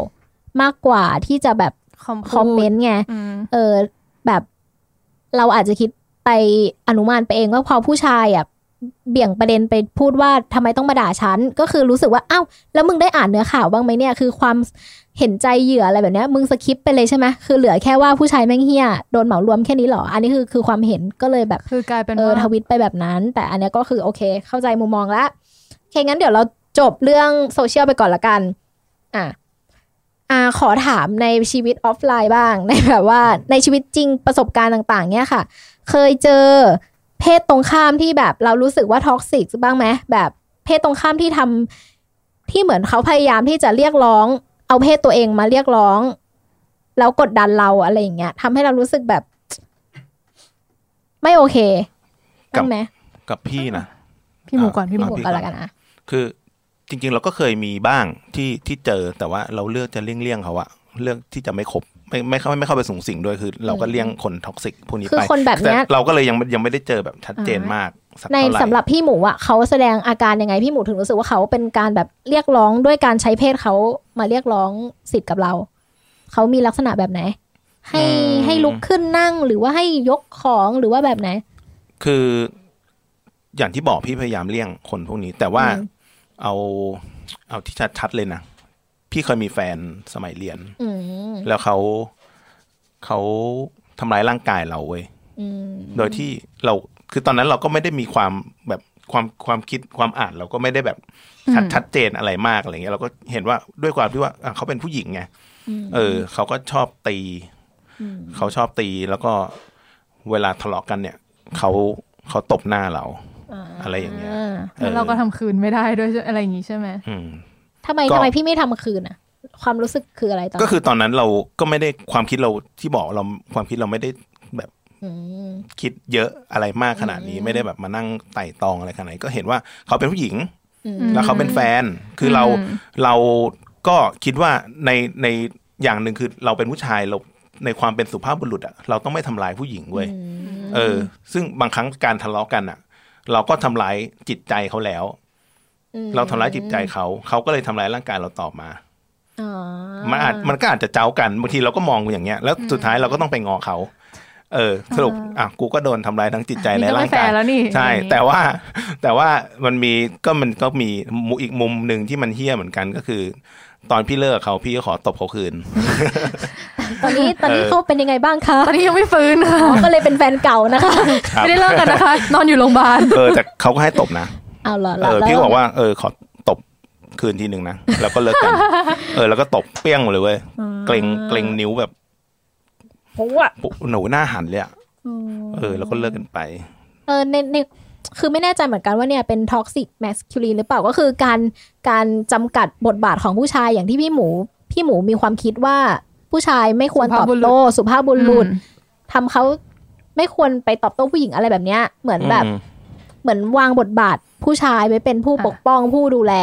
มากกว่าที่จะแบบคอมคอมเมนต์ไงอืมเออแบบเราอาจจะคิดไปอนุมานไปเองว่าพอผู้ชายอะเบี่ยงประเด็นไปพูดว่าทำไมต้องมาด่าฉัน ก็คือรู้สึกว่าอ้าวแล้วมึงได้อ่านเนื้อข่าวบ้างไหมเนี่ยคือความเห็นใจเหยื่ออะไรแบบเนี้ยมึงสคิปไปเลยใช่ไหมคือเหลือแค่ว่าผู้ชายแม่งเฮียโดนเหมารวมแค่นี้เหรอ อันนี้คือคือความเห็นก็เลยแบบคือกลายเป็นเออว่าทวิตไปแบบนั้น แต่อันเนี้ยก็คือโอเค เข้าใจมุมมองแล้วโอเคงั้นเดี๋ยวเราจบเรื่องโซเชียลไปก่อนละกัน อะอ่าขอถามในชีวิตออฟไลน์บ้าง ในแบบว่าในชีวิตจริงประสบการณ์ต่างๆ เนี้ยค่ะ เคยเจอเพศตรงข้ามที่แบบเรารู้สึกว่า toxic บ้างไหมแบบเพศตรงข้ามที่ทำที่เหมือนเขาพยายามที่จะเรียกร้อง เอาเพศตัวเองมาเรียกร้อง แล้วกดดันเราอะไรอย่างเงี้ยทำให้เรารู้สึกแบบ ไม่โอเคกับใช่ไหมกับพี่นะพี่หมูก่อนพี่หมูอะพูดพี่กันละกันนะคือ จริง ๆ เราก็เคยมีบ้างที่ที่เจอแต่ว่าเราเลือกจะเลี่ยงๆเขาอะเลือกที่จะไม่คบไม่ไม่เข้าไม่เข้าไปสูงสิงด้วยคือ เราก็เลี่ยงคนท็อกซิกพวกนี้คือไปคนแบบเนี้ยต่เราก็เลยยังยังไม่ได้เจอแบบชัดเจนมากสักในเท่าไหร่สำหรับพี่หมูอะเขาแสดงอาการยังไงพี่หมูถึงรู้สึกว่าเขาเป็นการแบบเรียกร้องด้วยการใช้เพศเขามาเรียกร้องสิทธิ์กับเรา เขามีลักษณะแบบไหน ให้ให้ลุกขึ้นนั่งหรือว่าให้ยกของหรือว่าแบบไหน คือ อย่างที่บอกพี่พยายามเลี่ยงคนพวกนี้ แต่ว่าอืม เอาเอาที่ชัดๆเลยนะ พี่เคยมีแฟนสมัยเรียนอืมแล้วเขาเขาทำร้ายร่างกายเราเว้ยอืมโดยที่เราคือตอนนั้นเราก็ไม่ได้มีความแบบความความคิดความอ่านเราก็ไม่ได้แบบชัดอืมชัดเจนอะไรมากอะไรเงี้ยเราก็เห็นว่าด้วยความที่ว่าอะเขาเป็นผู้หญิงไงเออ เขาก็ชอบตีเขาชอบตีแล้วก็เวลาทะเลาะกันเนี่ยเขาเขาตบหน้าเรา อะไรอย่างเงี้ยอ่าแล้วเราก็ทำคืนไม่ได้ด้วยอะไรอย่างงี้ใช่ไหมอืมทำไมก็ทำไมพี่ไม่ทำคืนอะ ความรู้สึกคืออะไรตอนก็คือตอนนั้นเราก็ไม่ได้ความคิดเราที่บอกเราความคิดเราไม่ได้แบบมคิดเยอะอะไรมากขนาดนี้ไม่ได้แบบมานั่งไต่ตองอะไรขนาดนี้ก็เห็นว่าเขาเป็นผู้หญิงอืมแล้วเขาเป็นแฟน คือเราอืมเราก็คิดว่าในในอย่างหนึ่งคือเราเป็นผู้ชายเราในความเป็นสุภาพบุรุษอะเราต้องไม่ทำร้ายผู้หญิงเว้ยเออ ซึ่งบางครั้งการทะเลาะกันอะ เราก็ทำร้ายจิตใจเขาแล้ว เราทำร้ายจิตใจเขา เขาก็เลยทำร้ายร่างกายเราต่อมาอ๋อมันอาจมันก็อาจจะเจ้ากันบางทีเราก็มองอย่างเงี้ย แล้วสุดท้ายเราก็ต้องไปงอเขา เออ สรุปอะกูก็โดนทำร้ายทั้งจิตใจนี่และก็ร่าไม่งแฟกายร์แล้วนี่ใช่อย่างงี้แต่ว่า แต่ว่ามันมีก็มันก็มีมุอีกมุมหนึ่งที่มันเฮี้ยเหมือนกันก็คือ ตอนพี่เลิกเขาพี่ก็ขอตบเขาคืน ตอนนี้ตอนนี้เออเขาเป็นยังไงบ้างคะตอนนี้ยังไม่ฟื้นค่ะอ๋อก็เลยเป็นแฟนเก่านะคะครับไม่ได้เลิกกันนะคะ นอนอยู่โรงพยาบาลเออแต่เขาก็ให้ตบนะเอาเหรอเออแล้วพี่ก็บอกว่าเออขอตบคืนทีหนึ่งนะแล้วก็เลิกกันเออแล้วก็ตบเปี้ยงหมดเลยเว้ยเกรงเกรงนิ้วแบบผมว่าปุ๊บหนูหน้าหันเลยอะเออ แล้วก็เลิกกันไป เออในใน คือไม่แน่ใจเหมือนกันว่าเนี่ยเป็นท็อกซิ m แมสคิลีนหรือเปล่าก็คือการการจำกัดบทบาทของผู้ชายอย่างที่พี่หมู พี่หมูมีความคิดว่าผู้ชายไม่ควรตอบโต้สุภาพบุรุษทำเขาไม่ควรไปตอบโต้ผู้หญิงอะไรแบบเนี้ย เหมือนแบบอืมเหมือนวางบทบาทผู้ชายไว้เป็นผู้ปกป้องผู้ดูแล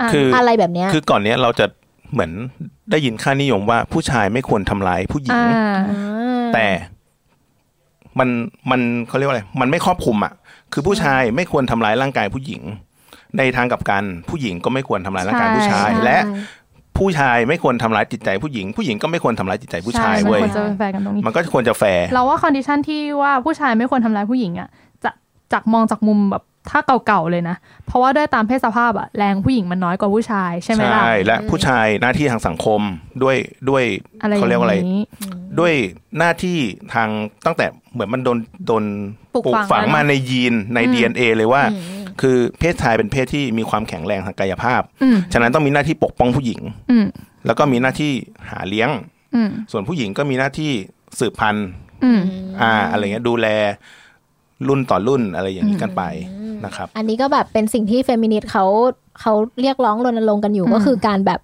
อะคืออะไรแบบเนี้ย คือก่อนเนี้ยเราจะเหมือนได้ยินค่านิยมว่าผู้ชายไม่ควรทำร้ายผู้หญิงอ่าแต่มันมันเขาเรียกว่าอะไร มันไม่ครอบคลุมอะ คือผู้ชายไม่ควรทำร้ายร่างกายผู้หญิง ในทางกลับกันผู้หญิงก็ไม่ควรทำร้ายร่างกายผู้ชายใช่และผู้ชายไม่ควรทำร้ายจิตใจผู้หญิง ผู้หญิงก็ไม่ควรทำร้ายจิตใจผู้ชายมันเว้ยควรจะเป็นแฟร์กันตรงนี้มันก็ควรจะแฟร์เราว่า condition ที่ว่าผู้ชายไม่ควรทำร้ายผู้หญิงอะจะจากมองจากมุมแบบ ถ้าเก่าๆเลยนะ เพราะว่าด้วยตามเพศสภาพอะแรงผู้หญิงมันน้อยกว่าผู้ชายใช่ไหมล่ะใช่และผู้ชายหน้าที่ทางสังคมด้วยด้วยอะไรอเขาย่างเรียกว่าอะไรนี้ด้วยหน้าที่ทางตั้งแต่เหมือนมันโดนโดนปลูกฝังฝังแล้วมาเนอะในยีนในอืม DNA เลยว่า คือเพศชายเป็นเพศที่มีความแข็งแรงทางกายภาพอืมฉะนั้นต้องมีหน้าที่ปกป้องผู้หญิงอืมแล้วก็มีหน้าที่หาเลี้ยงอืมส่วนผู้หญิงก็มีหน้าที่สืบพันธุ์อืมอ่าอะไรเงี้ยดูแล รุ่นต่อรุ่นอะไรอย่างนี้กันไปนะครับ อันนี้ก็แบบเป็นสิ่งที่เฟมินิสต์เขาเขาเรียกร้องรณรงค์กันอยู่อืมก็คือการแบบ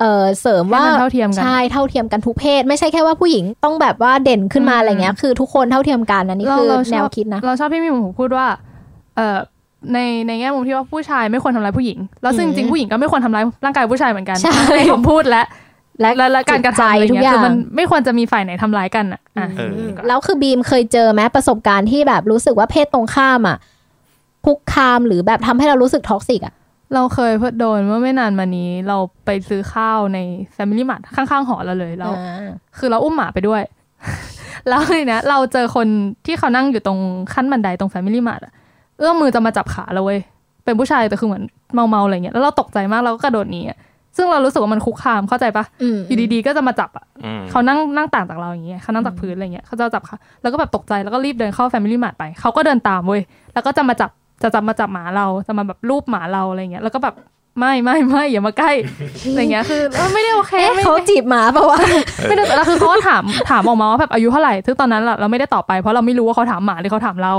เออเสริมว่าให้มันเท่าเทียมกันใช่เท่าเทียมกันทุกเพศ ไม่ใช่แค่ว่าผู้หญิงต้องแบบว่าเด่นขึ้นมาอืมอะไรเงี้ย คือทุกคนเท่าเทียมกันอันนี้คือเราชอบแนวคิดนะ เราชอบพี่มีหมูพูดว่าเอ่อในในแง่มุมที่ว่าผู้ชายไม่ควรทำร้ายผู้หญิง แล้วซึ่งอืจมริงๆผู้หญิงก็ไม่ควรทำร้ายร่างกายผู้ชายเหมือนกันใช่ในคำพูดและ และและและการกระทำอะไรจิตใจทุกอย่างเงี้อยย่างคือมันไม่ควรจะมีฝ่ายไหนทำร้ายกันอะอะเออแล้วคือบีมเคยเจอไหมประสบการณ์ที่แบบรู้สึกว่าเพศตรงข้ามอะคุกคามหรือแบบทำให้เรารู้สึก toxic อะเราเคยโดนเมื่อไม่นานมานี้ เราไปซื้อข้าวใน Family Mart ข้างๆหอเราเลยแล้วคือเราอุ้มหมาไปด้วย แล้วทีเนี้ยเราเจอคนที่เขานั่งอยู่ตรงขั้นบันไดตรง Family Mart อะเอื้อมมือจะมาจับขาเราเว้ยเป็นผู้ชายแต่คือเหมือนเมาๆอะไรเงี้ยแล้วเราตกใจมากเราก็กระโดดหนีอะ ซึ่งเรารู้สึกว่ามันคุกคามเข้าใจปะอืมอยู่ดีๆก็จะมาจับอะอืมเขานั่งนั่งต่างจากเราอย่างเงี้ยเขานั่งจากพื้นอะไรเงี้ยเขาจะจับขาแล้วก็แบบตกใจแล้วก็รีบเดินเข้า Family Mart ไปเขาก็เดินตามเว้ยแล้วก็จะมาจับจะจับมาจับหมาเราจะมาแบบรูปหมาเราอะไรเงี้ยแล้วก็แบบไม่ไม่ไม่อย่ามาใกล้อะไรเงี้ยคือเออไม่ได้โอเคเอ๊ะไม่เขาจีบหมาปะวะไม่ได้แล้วคือเขาก็ถามถามออกมาว่าแบบอายุเท่าไหร่ซึ่งตอนนั้นเราไม่ได้ตอบไปเพราะเราไม่รู้ว่าเขาถามหมาหรือเขาถามเรา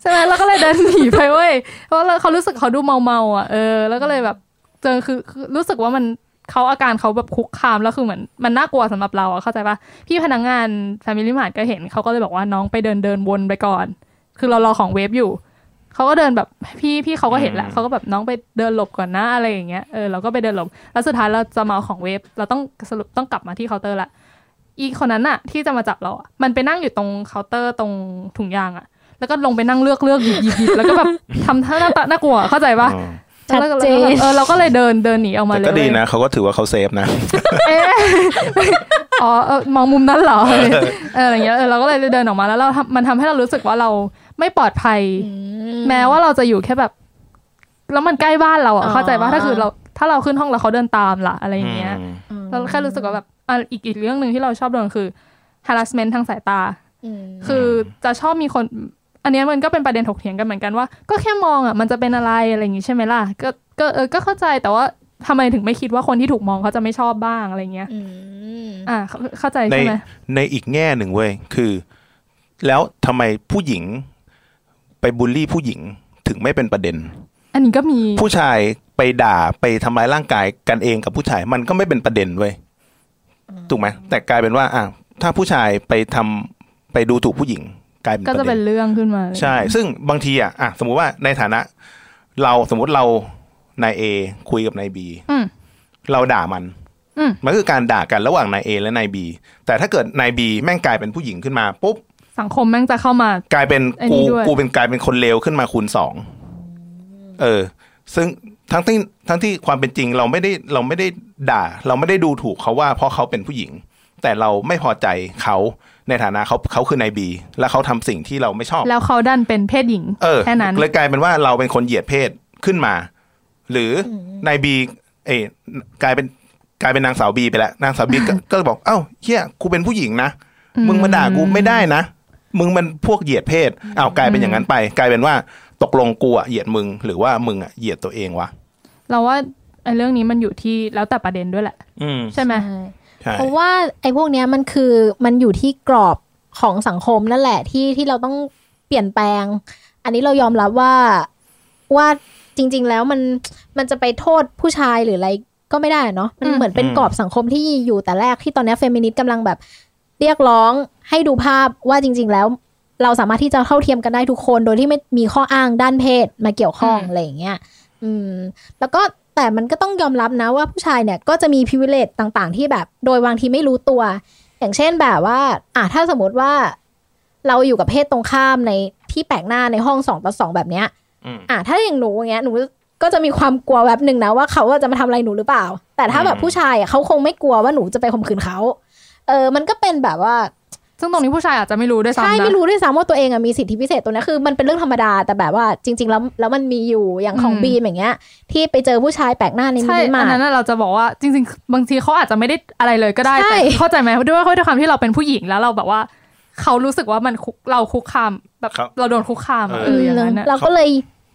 ใช่ไหมเราก็เลยเดินหนีไปเว้ยเพราะเราเขารู้สึกเขาดูเมาเมาๆอะเออแล้วก็เลยแบบ เจอคือคือรู้สึกว่ามันเขาอาการเขาแบบคุกคามแล้วคือเหมือนมันน่ากลัวสำหรับเราอะเข้าใจปะพี่พนักงาน Family Mart ก็เห็นเขาก็เลยบอกว่าน้องไปเดินเดินวนไปก่อน คือเรารอของ wave อยู่เขาก็เดินแบบพี่พี่เขาก็เห็นแหละอืมเขาก็แบบน้องไปเดินหลบก่อนนะอะไรอย่างเงี้ยเออเราก็ไปเดินหลบ แล้วสุดท้ายเราจะมาเอาของ wave เราต้องสรุปต้องกลับมาที่เคาน์เตอร์ละอีคนนั้นอะที่จะมาจับเราอะมันไปนั่งอยู่ตรงเคาน์เตอร์ตรงถุงยางอะแล้วก็ลงไปนั่งเลือกเลือกหยิบหยิบหยิบแล้วก็แบบทำท่าหน้าตาน่ากลัวเข้าใจปะอ๋อ ชัดแล้วก็เจนเออเราก็เลยเดินเดินหนีออกมาแต่เลยก็ดีนะเขาก็ถือว่าเขาเซฟนะเอ๊ะอ๋อเออมองมุมนั้นเหรอเอออะไรอย่างเงี้ยเออเราก็เลยเดินออกมาแล้วเราทำมันทำให้เรารู้สึกว่าเราไม่ปลอดภัย แม้ว่าเราจะอยู่แค่แบบ แล้วมันใกล้บ้านเราอะอ๋อเข้าใจว่าถ้าคือเราถ้าเราขึ้นห้องแล้วเขาเดินตามล่ะอะไรอย่างเงี้ยอืมเราแค่รู้สึกว่าแบบอะอีกอีกเรื่องหนึ่งที่เราชอบโดนคือ harassment ทางสายตา คือจะชอบมีคน อันเนี้ยมันก็เป็นประเด็นถกเถียงกันเหมือนกันว่า ก็แค่มองอะมันจะเป็นอะไรอะไรอย่างงี้ใช่ไหมล่ะก็ก็เออก็เข้าใจแต่ว่าทำไมถึงไม่คิดว่าคนที่ถูกมองเขาจะไม่ชอบบ้างอะไรเงี้ยอืมอ่าเข้าเข้าใจในใช่ไหมในอีกแง่หนึ่งเว้ยคือ แล้วทำไมผู้หญิง ไปบูลลี่ผู้หญิงถึงไม่เป็นประเด็น อันนี้ก็มีผู้ชายไปด่าไปทำร้ายร่างกายกันเองกับผู้ชายมันก็ไม่เป็นประเด็นเว้ยถูกไหมแต่กลายเป็นว่า อะถ้าผู้ชายไปทำไปดูถูกผู้หญิง กลายเป็นก็ประจะเด็เป็นนเรื่องขึ้นมา ใช่ ซึ่งบางทีอะอะสมมุติว่าในฐานะ เราสมมุติเรานายเอคุยกับนายบีอืมเราด่ามันอืมมันคือการด่ากันระหว่างนายเอและนายบีแต่ถ้าเกิดนายบีแม่งกลายเป็นผู้หญิงขึ้นมาปุ๊บสังคมแม่งจะเข้ามากลายเป็นไอ้นี่กูด้วยกูเป็นกลายเป็นคนเลวขึ้นมาคูณสองเออ ซึ่งทั้งที่ทั้งที่ความเป็นจริงเราไม่ได้เราไม่ได้ด่า เราไม่ได้ดูถูกเขาว่าเพราะเขาเป็นผู้หญิง แต่เราไม่พอใจเขา ในฐานะเขาเขาคือนายบีและเขาทำสิ่งที่เราไม่ชอบ แล้วเขาดันเป็นเพศหญิงเออแค่นั้นเลยกลายเป็นว่าเราเป็นคนเหยียดเพศขึ้นมา หรืออนายบีเอยกลายเป็นกลายเป็นนางสาวบีไปแล้วนางสาวบีก็ก็บอกเอ้าเฮียกูเป็นผู้หญิงนะมึงมาด่ากูไม่ได้นะมึงมันพวกเหยียดเพศอ้าวกลายเป็นอย่างนั้นไป กลายเป็นว่าตกลงกูอะเหยียดมึง หรือว่ามึงอะเหยียดตัวเองวะเราว่าไอ้เรื่องนี้มันอยู่ที่แล้วแต่ประเด็นด้วยแหละอืมใช่ไหมใช่ใช่ เพราะว่าไอ้พวกเนี้ยมันคือมันอยู่ที่กรอบของสังคมนั่นแหละที่ที่เราต้องเปลี่ยนแปลง อันนี้เรายอมรับว่าว่าจริง ๆ แล้วมันมันจะไปโทษผู้ชายหรืออะไรก็ไม่ได้เนาะมันเหมือนเป็นกรอบสังคมที่อยู่แต่แรกที่ตอนนี้เฟมินิสต์กำลังแบบเรียกร้องให้ดูภาพว่าจริง ๆ แล้ว เราสามารถที่จะเข้าเทียมกันได้ทุกคนโดยที่ไม่มีข้ออ้างด้านเพศมาเกี่ยวข้องอะไรอย่างเงี้ย อืม แล้วก็ แต่มันก็ต้องยอมรับนะว่าผู้ชายเนี่ยก็จะมีพิเวเลตต่างๆ ที่แบบ โดยบางทีไม่รู้ตัว อย่างเช่นแบบว่า อะถ้าสมมติว่า เราอยู่กับเพศตรงข้ามในที่แปลกหน้าในห้องสองต่อสองแบบเนี้ยอืมอะถ้าอย่างหนูอย่างเงี้ยหนูก็จะมีความกลัวแบบหนึ่งนะว่าเขาจะมาทำอะไรหนูหรือเปล่า แต่ถ้าแบบอืมผู้ชายอะเขาคงไม่กลัวว่าหนูจะไปข่มขืนเขาเออมันก็เป็นแบบว่า ซึ่งตรงนี้ผู้ชายอาจจะไม่รู้ด้วยซ้ำใช่นะไม่รู้ด้วยซ้ำว่าตัวเองอะมีสิทธิพิเศษตัวนี้คือมันเป็นเรื่องธรรมดาแต่แบบว่าจริง ๆ แล้วแล้วมันมีอยู่อย่างของอืมบีมอย่างเงี้ย ที่ไปเจอผู้ชายแปลกหน้าในมิใช่นิมาอันร์นั้นทน่ะเราจะบอกว่าจริง ๆ บางทีเขาอาจจะไม่ได้อะไรเลยก็ได้ใช่แต่เข้าใจไหมด้วยว่าด้วยความที่เราเป็นผู้หญิงแล้วเราแบบว่าเขารู้สึกว่ามันคุกเราคุกคามแบบครับเราโดนคุกคามอะเอเอออย่างนั้นน่ะเราก็เลย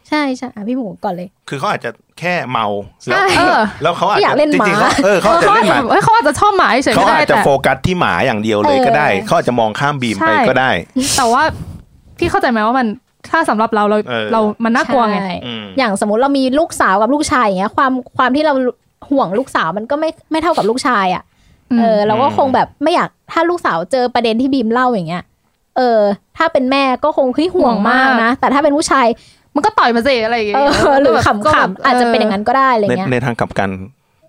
ใช่ใช่อะพี่หมูก่อนเลย คือเขาอาจจะแค่เมาแล้วเออแล้วเขาอาจอยาจะกเล่นจหมาริงๆเขาเออเขาอาจจะเขาเล่อาจนหจะมาเอ้ยเขาอาจจะชอบหมาเฉยๆเขาก็ได้อาจจะแต่โฟกัสที่หมาอย่างเดียวเลยก็ได้เออเขาอาจจะมองข้ามบีมไปใช่ก็ได้ แต่ว่าพี่เข้าใจไหมว่ามันถ้าสำหรับเราเราเออเรามันน่ากลัวไงใช่อืมอย่างสมมติเรามีลูกสาวกับลูกชายอย่างเงี้ย ความความที่เราห่วงลูกสาวมันก็ไม่ไม่เท่ากับลูกชายอะเออเราก็คงแบบไม่อยากถ้าลูกสาวเจอประเด็นที่บีมเล่าอย่างเงี้ย เออ ถ้าเป็นแม่ก็คงเฮ้ยห่วงมากนะ แต่ถ้าเป็นผู้ชาย มันก็ต่อยมาสิอะไรอย่างเงี้เอยอหรือขก็แบบำๆอาจจะเป็นอย่างนั้นก็ได้อะไรในเงี้ยในทางกลับกัน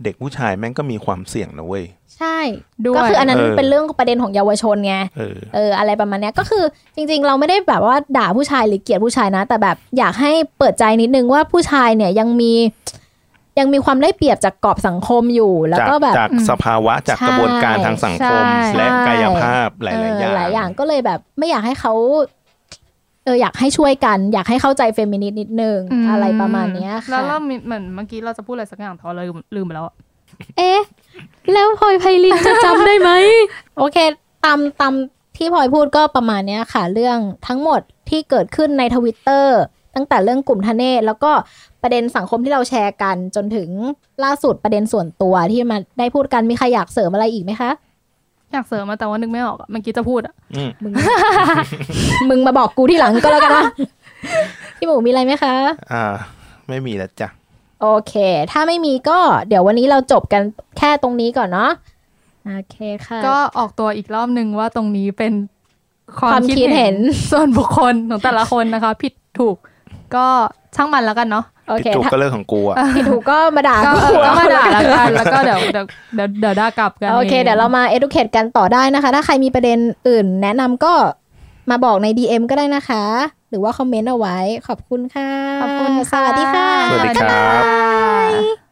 เด็กผู้ชายแม่งก็มีความเสี่ยงนะเว้ย ใช่ด้วยก็คืออันนั้นเออเป็นเรื่องประเด็นของเยาวชนไงเออเอออะไรประมาณเนี้ยก็คือจริง ๆ เราไม่ได้แบบว่าด่าผู้ชายหรือเกลียดผู้ชายนะ แต่แบบอยากให้เปิดใจนิดนึงว่าผู้ชายเนี่ยยังมียังมีความได้เปรียบจากกรอบสังคมอยู่ แล้วจากก็แบบจากสภาวะจากใช่กระบวนการทางสังคมใช่และกายภาพหลายเอๆออย่างหลายอย่างก็เลยแบบไม่อยากให้เขา เอออยากให้ช่วยกัน อยากให้เข้าใจเฟมินิสต์นิดนึงอืมอะไรประมาณเนี้ยแล้วค่ะเรามีเหมือนเมื่อกี้เราจะพูดอะไรสักอย่างแต่ว่าเราลืมลืมไปแล้วอะเอ๊ะ แล้วพลอยไพลินจะจำได้ไหม โอเค ตามตามที่พลอยพูดก็ประมาณเนี้ยค่ะ เรื่องทั้งหมดที่เกิดขึ้นในทวิตเตอร์ตั้งแต่เรื่องกลุ่มทะเนศแล้วก็ประเด็นสังคมที่เราแชร์กัน จนถึงล่าสุดประเด็นส่วนตัวที่มาได้พูดกันมีใครอยากเสริมอะไรอีกไหมคะ อยากเสริมมาแต่ว่านึกไม่ออกอะเมื่อกี้จะพูดอะอืมมึง มึงมาบอกกูที่หลังก็แล้วกันนะพี่หมูมีอะไรไหมคะ อ่า ไม่มีแล้วจ้ะ โอเค ถ้าไม่มีก็เดี๋ยววันนี้เราจบกันแค่ตรงนี้ก่อนเนาะโอเคค่ะ ก็ออกตัวอีกรอบหนึ่งว่าตรงนี้เป็นคความคิดเห็นส่วนบุคคลของแต่ละคนนะคะ ผิดถูกก็ช่างมันแล้วกันเนาะโอ ผิดเคถูกถ้าก็เรื่องของกูอะผิดถูกก็มาด่าก็กูก็มาด่าแล้วกันแล้วก็เดี๋ยวเดี๋ยวเดี๋ยวเดี๋ยวด่ากลับกันโอเคเดี๋ยวเรามา educate กันต่อได้นะคะ ถ้าใครมีประเด็นอื่น แนะนำก็มาบอกใน DM ก็ได้นะคะ หรือว่าคอมเมนต์เอาไว้ ขอบคุณค่ะขอบคุณสวัสดีค่ะ สวัสดีครับบ๊ายบาย